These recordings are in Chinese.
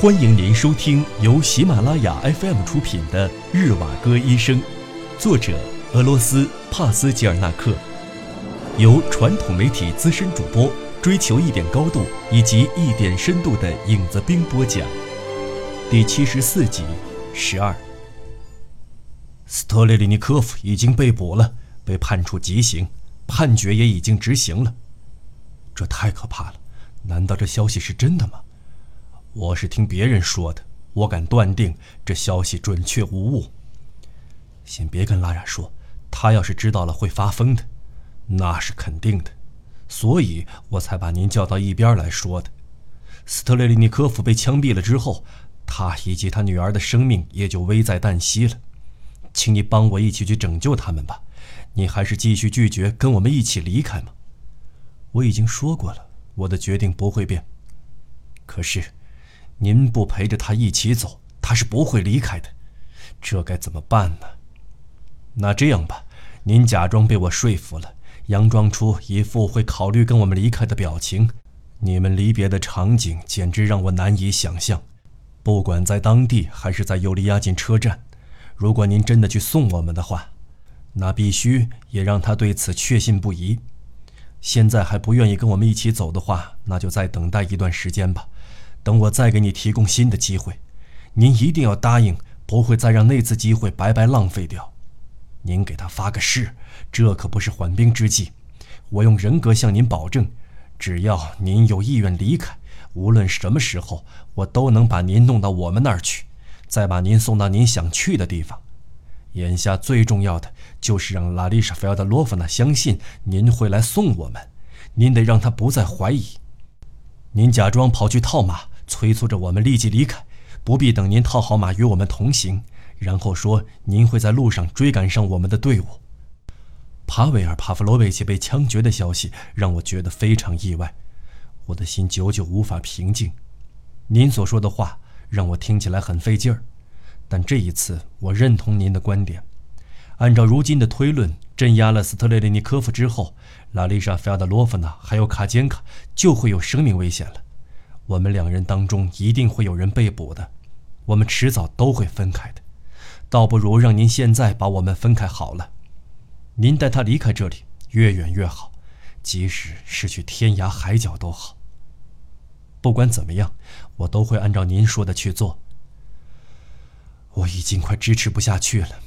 欢迎您收听由喜马拉雅 FM 出品的《日瓦戈医生》，作者俄罗斯帕斯吉尔纳克，由传统媒体资深主播追求一点高度以及一点深度的影子兵播讲，第七十四集十二。斯特列利尼科夫已经被捕了，被判处极刑，判决也已经执行了。这太可怕了！难道这消息是真的吗？我是听别人说的，我敢断定这消息准确无误。先别跟拉雅说，他要是知道了会发疯的，那是肯定的。所以我才把您叫到一边来说的。斯特列利尼科夫被枪毙了之后，他以及他女儿的生命也就危在旦夕了。请你帮我一起去拯救他们吧。你还是继续拒绝跟我们一起离开吗？我已经说过了，我的决定不会变。可是。您不陪着他一起走，他是不会离开的。这该怎么办呢？那这样吧，您假装被我说服了，佯装出一副会考虑跟我们离开的表情。你们离别的场景简直让我难以想象。不管在当地还是在尤利亚进车站，如果您真的去送我们的话，那必须也让他对此确信不疑。现在还不愿意跟我们一起走的话，那就再等待一段时间吧。等我再给你提供新的机会，您一定要答应，不会再让那次机会白白浪费掉。您给他发个誓，这可不是缓兵之计。我用人格向您保证，只要您有意愿离开，无论什么时候，我都能把您弄到我们那儿去，再把您送到您想去的地方。眼下最重要的就是让拉丽莎·菲奥德罗夫娜相信您会来送我们，您得让她不再怀疑。您假装跑去套马。催促着我们立即离开，不必等您套好马与我们同行，然后说您会在路上追赶上我们的队伍。帕维尔·帕夫罗维奇被枪决的消息让我觉得非常意外，我的心久久无法平静。您所说的话让我听起来很费劲儿，但这一次我认同您的观点。按照如今的推论，镇压了斯特列利尼科夫之后，拉丽莎·菲亚德罗夫娜还有卡捷卡就会有生命危险了。我们两人当中一定会有人被捕的，我们迟早都会分开的，倒不如让您现在把我们分开好了。您带他离开这里，越远越好，即使是去天涯海角都好。不管怎么样，我都会按照您说的去做。我已经快支持不下去了。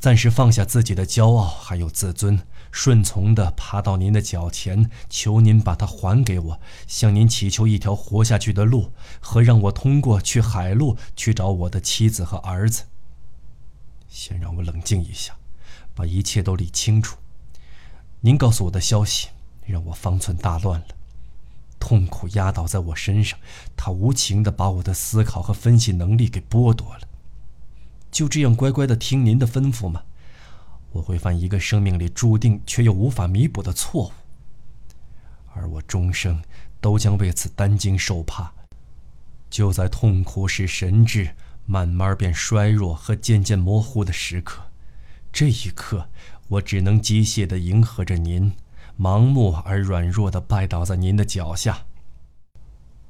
暂时放下自己的骄傲还有自尊，顺从地爬到您的脚前，求您把它还给我，向您祈求一条活下去的路，和让我通过去海路去找我的妻子和儿子。先让我冷静一下，把一切都理清楚。您告诉我的消息让我方寸大乱了，痛苦压倒在我身上，他无情地把我的思考和分析能力给剥夺了。就这样乖乖的听您的吩咐吗？我会犯一个生命里注定却又无法弥补的错误，而我终生都将为此担惊受怕。就在痛苦使神智慢慢变衰弱和渐渐模糊的时刻，这一刻，我只能机械地迎合着您，盲目而软弱地拜倒在您的脚下。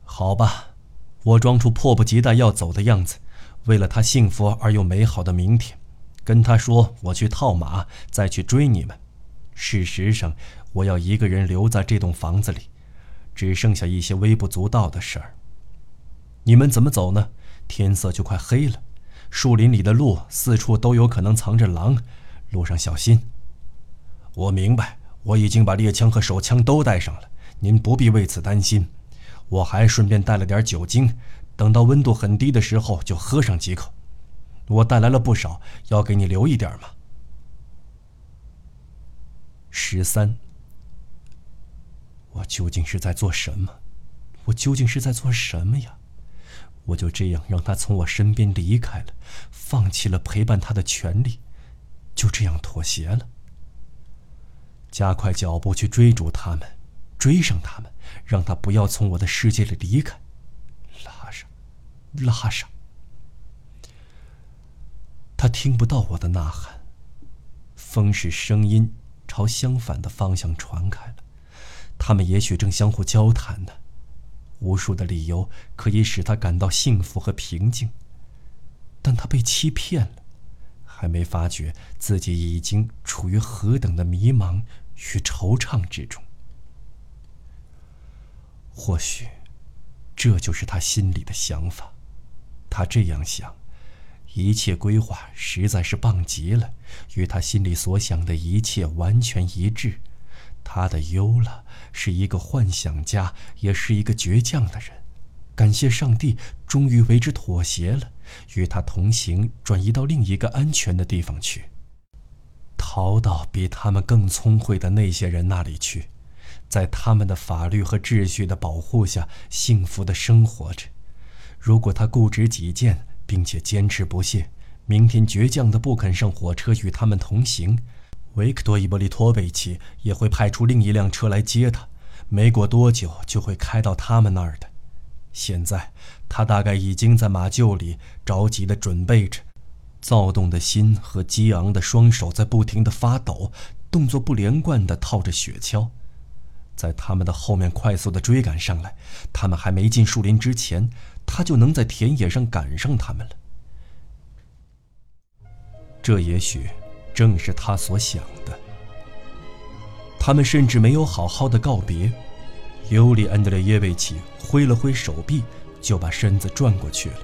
好吧，我装出迫不及待要走的样子。为了他幸福而又美好的明天，跟他说我去套马，再去追你们。事实上，我要一个人留在这栋房子里，只剩下一些微不足道的事儿。你们怎么走呢？天色就快黑了，树林里的路四处都有可能藏着狼，路上小心。我明白，我已经把猎枪和手枪都带上了，您不必为此担心。我还顺便带了点酒精。等到温度很低的时候，就喝上几口。我带来了不少，要给你留一点嘛。十三，我究竟是在做什么？我究竟是在做什么呀？我就这样让他从我身边离开了，放弃了陪伴他的权利，就这样妥协了。加快脚步去追逐他们，追上他们，让他不要从我的世界里离开。拉上，他听不到我的呐喊。风使声音朝相反的方向传开了，他们也许正相互交谈呢。无数的理由可以使他感到幸福和平静，但他被欺骗了，还没发觉自己已经处于何等的迷茫与惆怅之中。或许，这就是他心里的想法。他这样想，一切规划实在是棒极了，与他心里所想的一切完全一致。他的优了是一个幻想家，也是一个倔强的人。感谢上帝，终于为之妥协了，与他同行，转移到另一个安全的地方去，逃到比他们更聪慧的那些人那里去。在他们的法律和秩序的保护下，幸福的生活着。如果他固执己见，并且坚持不懈，明天倔强的不肯上火车与他们同行，维克多·伊波利托维奇也会派出另一辆车来接他。没过多久，就会开到他们那儿的。现在，他大概已经在马厩里着急地准备着，躁动的心和激昂的双手在不停地发抖，动作不连贯地套着雪橇。在他们的后面快速地追赶上来，他们还没进树林之前，他就能在田野上赶上他们了。这也许正是他所想的。他们甚至没有好好的告别。尤里·安德烈耶维奇挥了挥手臂，就把身子转过去了，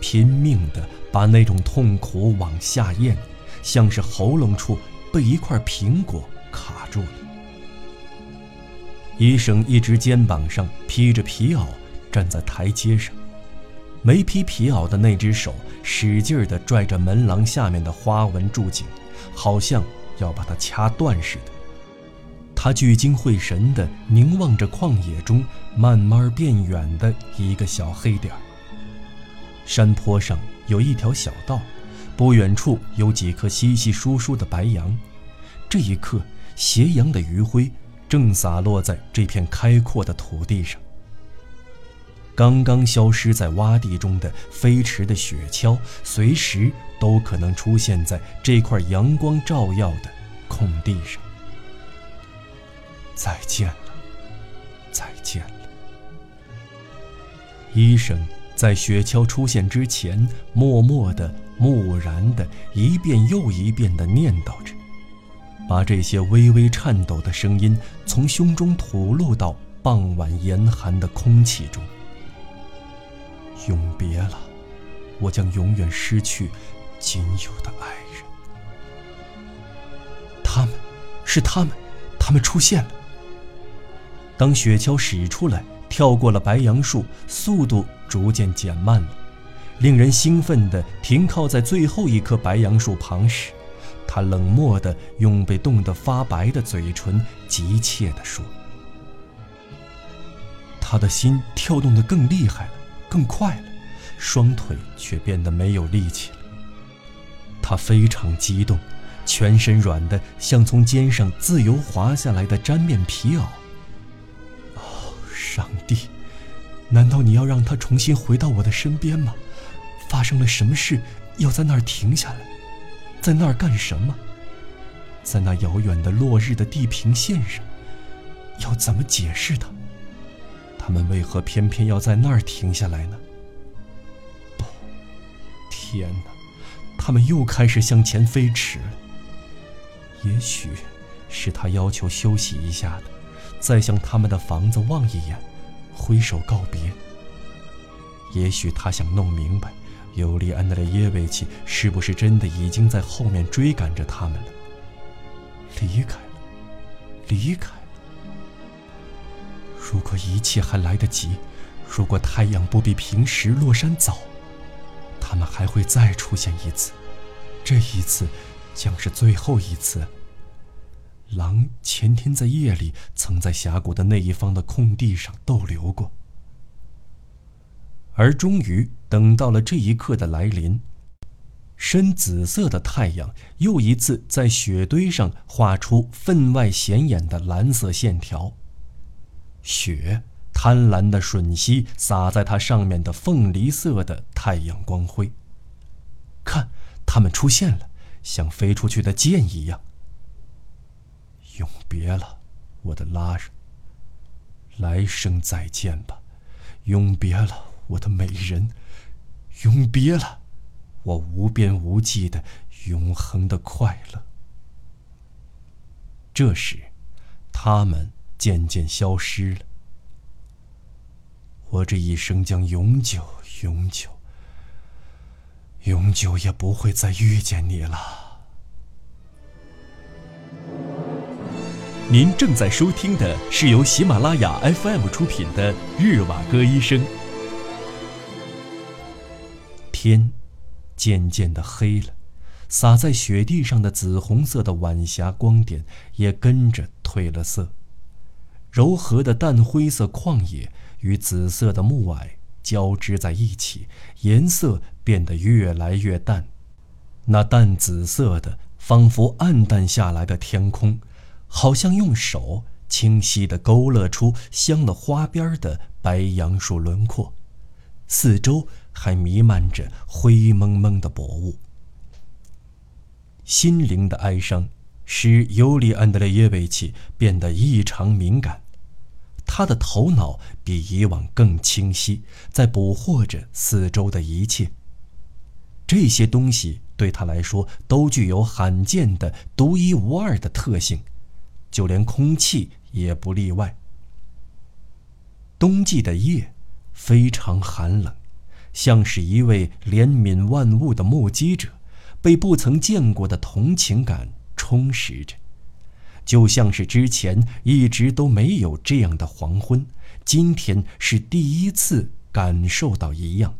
拼命地把那种痛苦往下咽，像是喉咙处被一块苹果卡住了。医生一只肩膀上披着皮袄，站在台阶上，没披皮袄的那只手使劲地拽着门廊下面的花纹柱颈，好像要把它掐断似的。他聚精会神地凝望着旷野中慢慢变远的一个小黑点儿。山坡上有一条小道，不远处有几棵稀稀疏疏的白杨。这一刻，斜阳的余晖。正洒落在这片开阔的土地上。刚刚消失在洼地中的飞驰的雪橇，随时都可能出现在这块阳光照耀的空地上。再见了，再见了。医生在雪橇出现之前，默默的、木然的，一遍又一遍的念叨着。把这些微微颤抖的声音从胸中吐露到傍晚严寒的空气中。永别了，我将永远失去仅有的爱人。他们，是他们，他们出现了。当雪橇驶出来，跳过了白杨树，速度逐渐减慢了。令人兴奋地停靠在最后一棵白杨树旁时。他冷漠地用被冻得发白的嘴唇急切地说：“他的心跳动得更厉害了，更快了，双腿却变得没有力气了。他非常激动，全身软得像从肩上自由滑下来的粘面皮袄。哦，上帝，难道你要让他重新回到我的身边吗？发生了什么事，要在那儿停下来？”在那儿干什么？在那遥远的落日的地平线上，要怎么解释他？他们为何偏偏要在那儿停下来呢？不，天哪！他们又开始向前飞驰了。也许是他要求休息一下的，再向他们的房子望一眼，挥手告别。也许他想弄明白。尤利安德烈耶维奇是不是真的已经在后面追赶着他们了？离开了，离开。如果一切还来得及，如果太阳不比平时落山早，他们还会再出现一次。这一次将是最后一次。狼前天在夜里曾在峡谷的那一方的空地上逗留过。而终于等到了这一刻的来临，深紫色的太阳又一次在雪堆上画出分外显眼的蓝色线条。雪贪婪地吮吸洒在它上面的凤梨色的太阳光辉。看，它们出现了，像飞出去的箭一样。永别了，我的拉人。来生再见吧。永别了，我的美人，永别了，我无边无际的永恒的快乐。这时，他们渐渐消失了。我这一生将永久、永久、永久也不会再遇见你了。您正在收听的是由喜马拉雅 FM 出品的《日瓦戈医生》。天渐渐的黑了，洒在雪地上的紫红色的晚霞光点也跟着褪了色，柔和的淡灰色旷野与紫色的暮霭交织在一起，颜色变得越来越淡，那淡紫色的，仿佛暗淡下来的天空。好像用手清晰地勾勒出镶了花边的白杨树轮廓，四周还弥漫着灰蒙蒙的薄雾。心灵的哀伤使尤里安德烈耶维奇变得异常敏感，他的头脑比以往更清晰，在捕获着四周的一切。这些东西对他来说都具有罕见的、独一无二的特性。就连空气也不例外。冬季的夜非常寒冷，像是一位怜悯万物的目击者，被不曾见过的同情感充实着，就像是之前一直都没有这样的黄昏，今天是第一次感受到一样，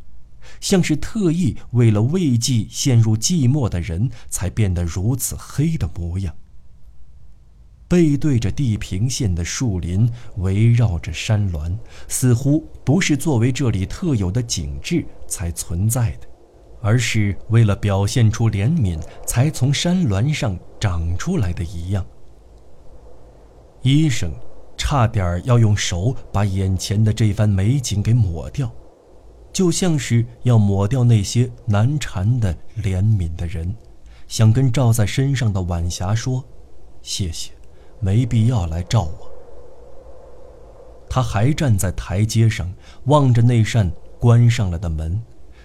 像是特意为了慰藉陷入寂寞的人才变得如此黑的模样。背对着地平线的树林，围绕着山峦，似乎不是作为这里特有的景致才存在的，而是为了表现出怜悯才从山峦上长出来的一样。医生差点要用手把眼前的这番美景给抹掉，就像是要抹掉那些难缠的怜悯的人，想跟照在身上的晚霞说：“谢谢。”没必要来照我。他还站在台阶上，望着那扇关上了的门，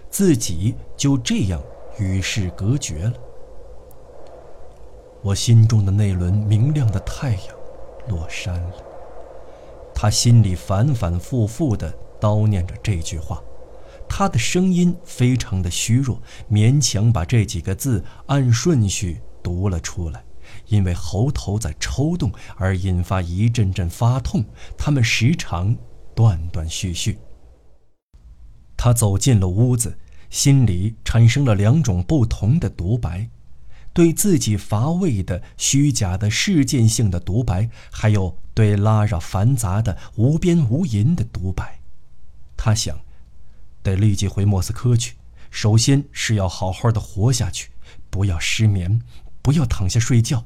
自己就这样与世隔绝了。我心中的那轮明亮的太阳落山了。他心里反反复复地叨念着这句话，他的声音非常的虚弱，勉强把这几个字按顺序读了出来。因为喉头在抽动而引发一阵阵发痛，他们时常断断续续。他走进了屋子，心里产生了两种不同的独白：对自己乏味的、虚假的、事件性的独白，还有对拉拉繁杂的、无边无垠的独白。他想，得立即回莫斯科去，首先是要好好的活下去，不要失眠，不要躺下睡觉。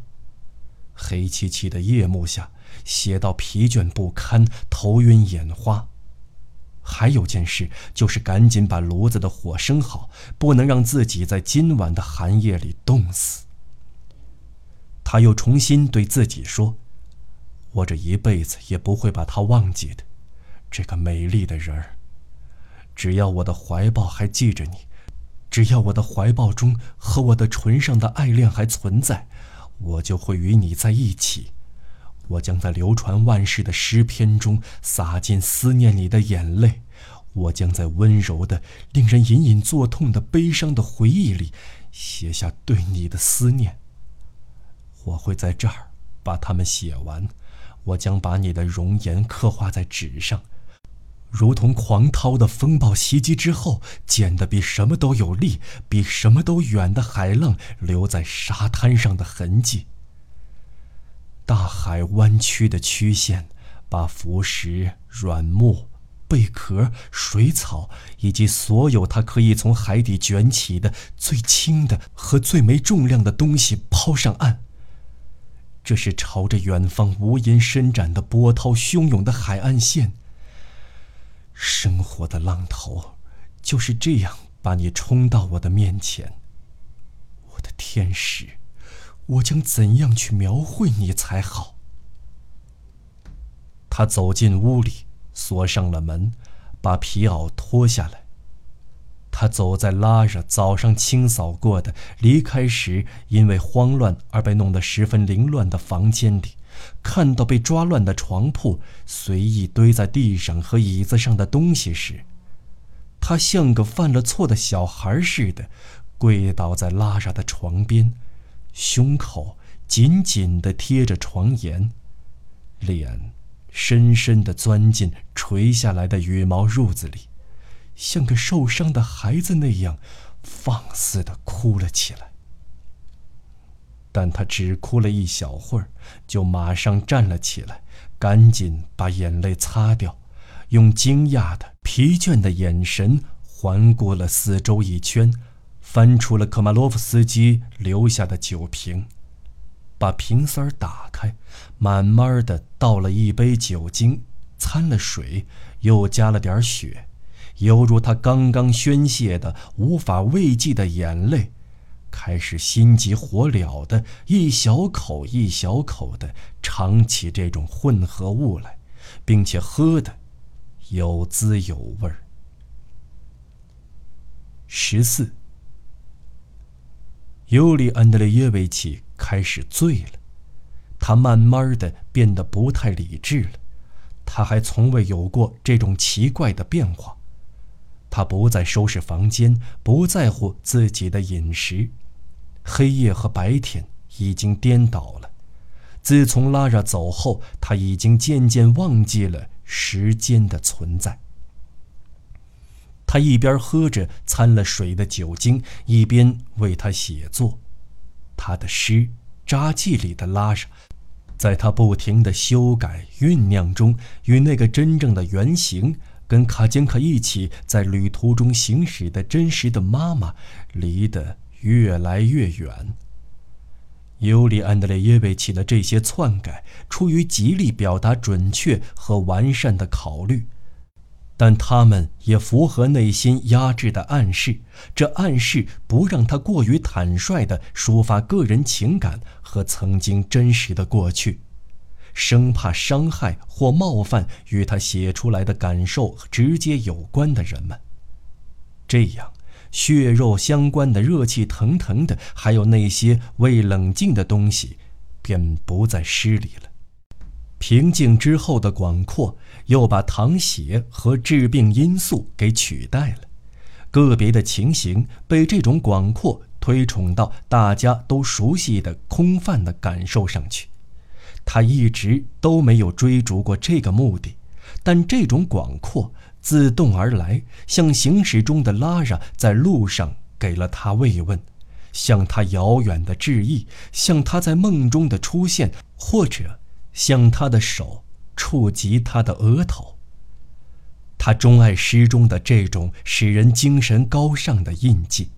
黑漆漆的夜幕下，写到疲倦不堪、头晕眼花。还有件事，就是赶紧把炉子的火生好，不能让自己在今晚的寒夜里冻死。他又重新对自己说：“我这一辈子也不会把他忘记的，这个美丽的人儿。只要我的怀抱还记着你，只要我的怀抱中和我的唇上的爱恋还存在。”我就会与你在一起，我将在流传万世的诗篇中洒进思念你的眼泪，我将在温柔的、令人隐隐作痛的悲伤的回忆里写下对你的思念。我会在这儿把它们写完，我将把你的容颜刻画在纸上。如同狂涛的风暴袭击之后，溅得比什么都有力、比什么都远的海浪留在沙滩上的痕迹。大海弯曲的曲线，把浮石、软木、贝壳、水草以及所有它可以从海底卷起的最轻的和最没重量的东西抛上岸。这是朝着远方无垠伸展的波涛汹涌的海岸线。生活的浪头就是这样把你冲到我的面前，我的天使，我将怎样去描绘你才好？他走进屋里，锁上了门，把皮袄脱下来。他走在拉着早上清扫过的、离开时因为慌乱而被弄得十分凌乱的房间里，看到被抓乱的床铺、随意堆在地上和椅子上的东西时，他像个犯了错的小孩似的，跪倒在拉着的床边，胸口紧紧地贴着床沿，脸深深地钻进垂下来的羽毛褥子里。像个受伤的孩子那样，放肆的哭了起来。但他只哭了一小会儿，就马上站了起来，赶紧把眼泪擦掉，用惊讶的、疲倦的眼神环顾了四周一圈，翻出了科马洛夫斯基留下的酒瓶，把瓶塞儿打开，慢慢的倒了一杯酒精，掺了水，又加了点血。犹如他刚刚宣泄的无法慰藉的眼泪，开始心急火燎的一小口一小口的尝起这种混合物来，并且喝的有滋有味儿。十四，尤里安德烈耶维奇开始醉了，他慢慢的变得不太理智了，他还从未有过这种奇怪的变化。他不再收拾房间，不在乎自己的饮食，黑夜和白天已经颠倒了。自从拉拉走后，他已经渐渐忘记了时间的存在。他一边喝着掺了水的酒精，一边为他写作。他的诗《札记》里的拉拉，在他不停的修改酝酿中，与那个真正的原型。跟卡坚卡一起在旅途中行驶的真实的妈妈，离得越来越远。尤里安德烈耶维奇的这些篡改，出于极力表达准确和完善的考虑，但他们也符合内心压制的暗示。这暗示不让他过于坦率地抒发个人情感和曾经真实的过去。生怕伤害或冒犯与他写出来的感受直接有关的人们，这样血肉相关的热气腾腾的，还有那些未冷静的东西，便不再失礼了。平静之后的广阔，又把淌血和致病因素给取代了。个别的情形被这种广阔推崇到大家都熟悉的空泛的感受上去。他一直都没有追逐过这个目的，但这种广阔自动而来，像行驶中的拉拉在路上给了他慰问，向他遥远的致意，像他在梦中的出现，或者像他的手触及他的额头。他钟爱诗中的这种使人精神高尚的印记。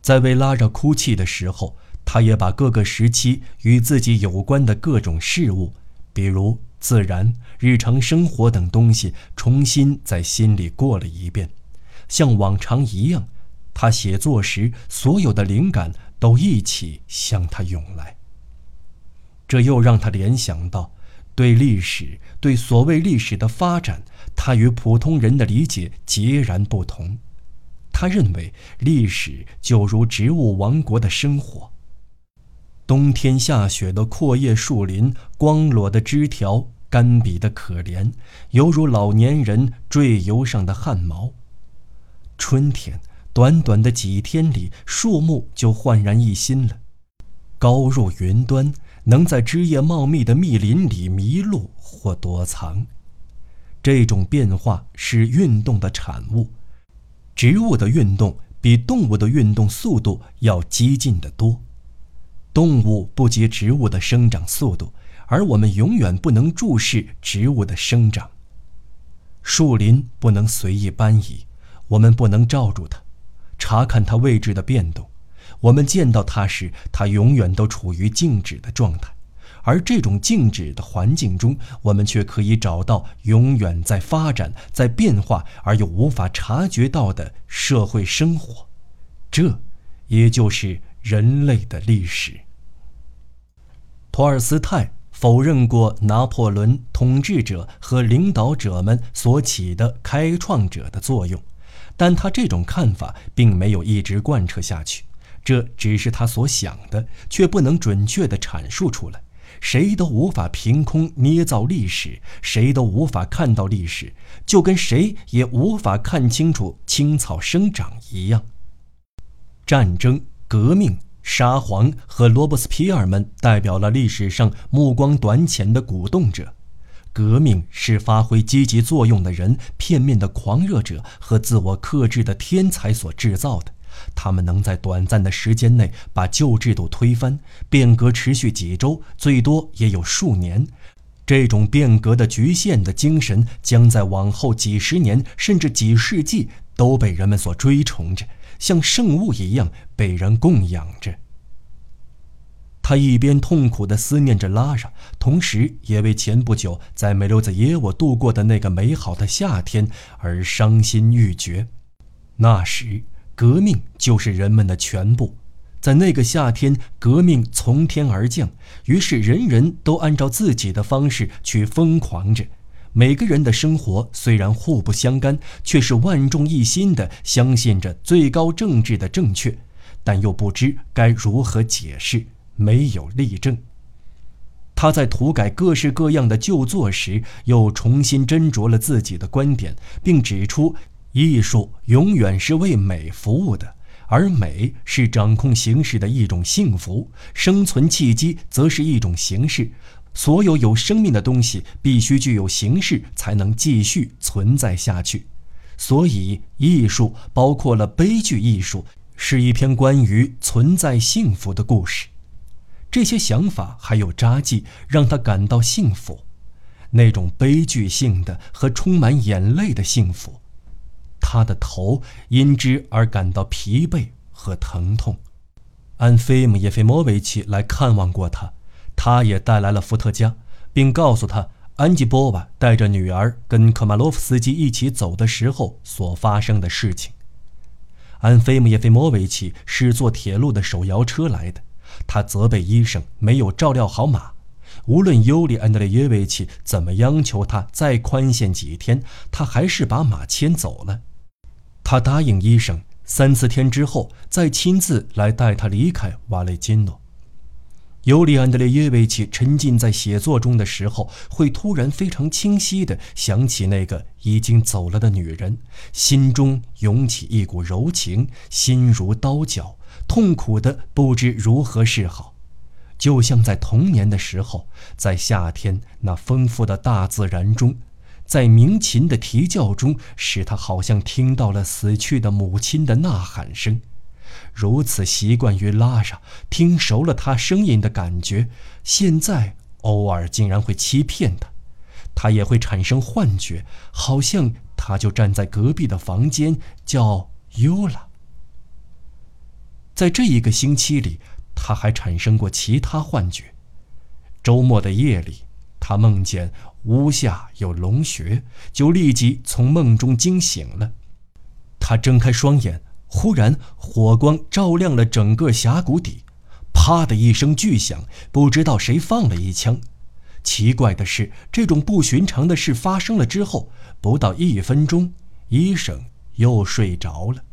在为拉拉哭泣的时候。他也把各个时期与自己有关的各种事物，比如自然、日常生活等东西，重新在心里过了一遍。像往常一样，他写作时所有的灵感都一起向他涌来。这又让他联想到，对历史、对所谓历史的发展，他与普通人的理解截然不同。他认为历史就如植物王国的生活。冬天下雪的阔叶树林，光裸的枝条，干瘪的可怜，犹如老年人坠油上的汗毛。春天，短短的几天里，树木就焕然一新了，高入云端，能在枝叶茂密的密林里迷路或躲藏。这种变化是运动的产物，植物的运动比动物的运动速度要激进得多。动物不及植物的生长速度，而我们永远不能注视植物的生长。树林不能随意搬移，我们不能罩住它，查看它位置的变动。我们见到它时，它永远都处于静止的状态，而这种静止的环境中，我们却可以找到永远在发展、在变化而又无法察觉到的社会生活。这，也就是。人类的历史。托尔斯泰否认过拿破仑统治者和领导者们所起的开创者的作用，但他这种看法并没有一直贯彻下去。这只是他所想的，却不能准确地阐述出来。谁都无法凭空捏造历史，谁都无法看到历史，就跟谁也无法看清楚青草生长一样。战争、革命。沙皇和罗伯斯皮尔们代表了历史上目光短浅的鼓动者，革命是发挥积极作用的人片面的狂热者和自我克制的天才所制造的。他们能在短暂的时间内把旧制度推翻，变革持续几周，最多也有数年。这种变革的局限的精神，将在往后几十年甚至几世纪都被人们所追崇着。像圣物一样被人供养着。他一边痛苦地思念着拉莎，同时也为前不久在梅留子耶沃度过的那个美好的夏天而伤心欲绝。那时，革命就是人们的全部。在那个夏天，革命从天而降，于是人人都按照自己的方式去疯狂着。每个人的生活虽然互不相干，却是万众一心的相信着最高政治的正确，但又不知该如何解释，没有例证。他在涂改各式各样的旧作时，又重新斟酌了自己的观点，并指出：艺术永远是为美服务的，而美是掌控形式的一种幸福，生存契机则是一种形式。所有有生命的东西必须具有形式，才能继续存在下去。所以，艺术包括了悲剧艺术，是一篇关于存在幸福的故事。这些想法还有札记，让他感到幸福，那种悲剧性的和充满眼泪的幸福。他的头因之而感到疲惫和疼痛。安菲姆耶菲莫维奇来看望过他。他也带来了伏特加，并告诉他安吉波娃带着女儿跟科马洛夫斯基一起走的时候所发生的事情。安菲姆耶菲莫维奇是坐铁路的手摇车来的，他责备医生没有照料好马。无论尤里安德烈耶维奇怎么央求他再宽限几天，他还是把马牵走了。他答应医生，三四天之后再亲自来带他离开瓦雷金诺。尤里安德烈耶维奇沉浸在写作中的时候，会突然非常清晰地想起那个已经走了的女人，心中涌起一股柔情，心如刀绞，痛苦的不知如何是好，就像在童年的时候，在夏天那丰富的大自然中，在鸣琴的啼叫中，使他好像听到了死去的母亲的呐喊声。如此习惯于拉莎，听熟了他声音的感觉，现在偶尔竟然会欺骗他，他也会产生幻觉，好像他就站在隔壁的房间，叫尤拉。在这一个星期里，他还产生过其他幻觉。周末的夜里，他梦见屋下有龙穴，就立即从梦中惊醒了。他睁开双眼。忽然，火光照亮了整个峡谷底，啪的一声巨响，不知道谁放了一枪。奇怪的是，这种不寻常的事发生了之后，不到一分钟，医生又睡着了。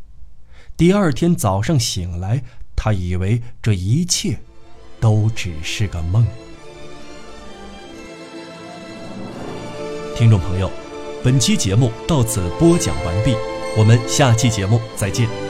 第二天早上醒来，他以为这一切都只是个梦。听众朋友，本期节目到此播讲完毕，我们下期节目再见。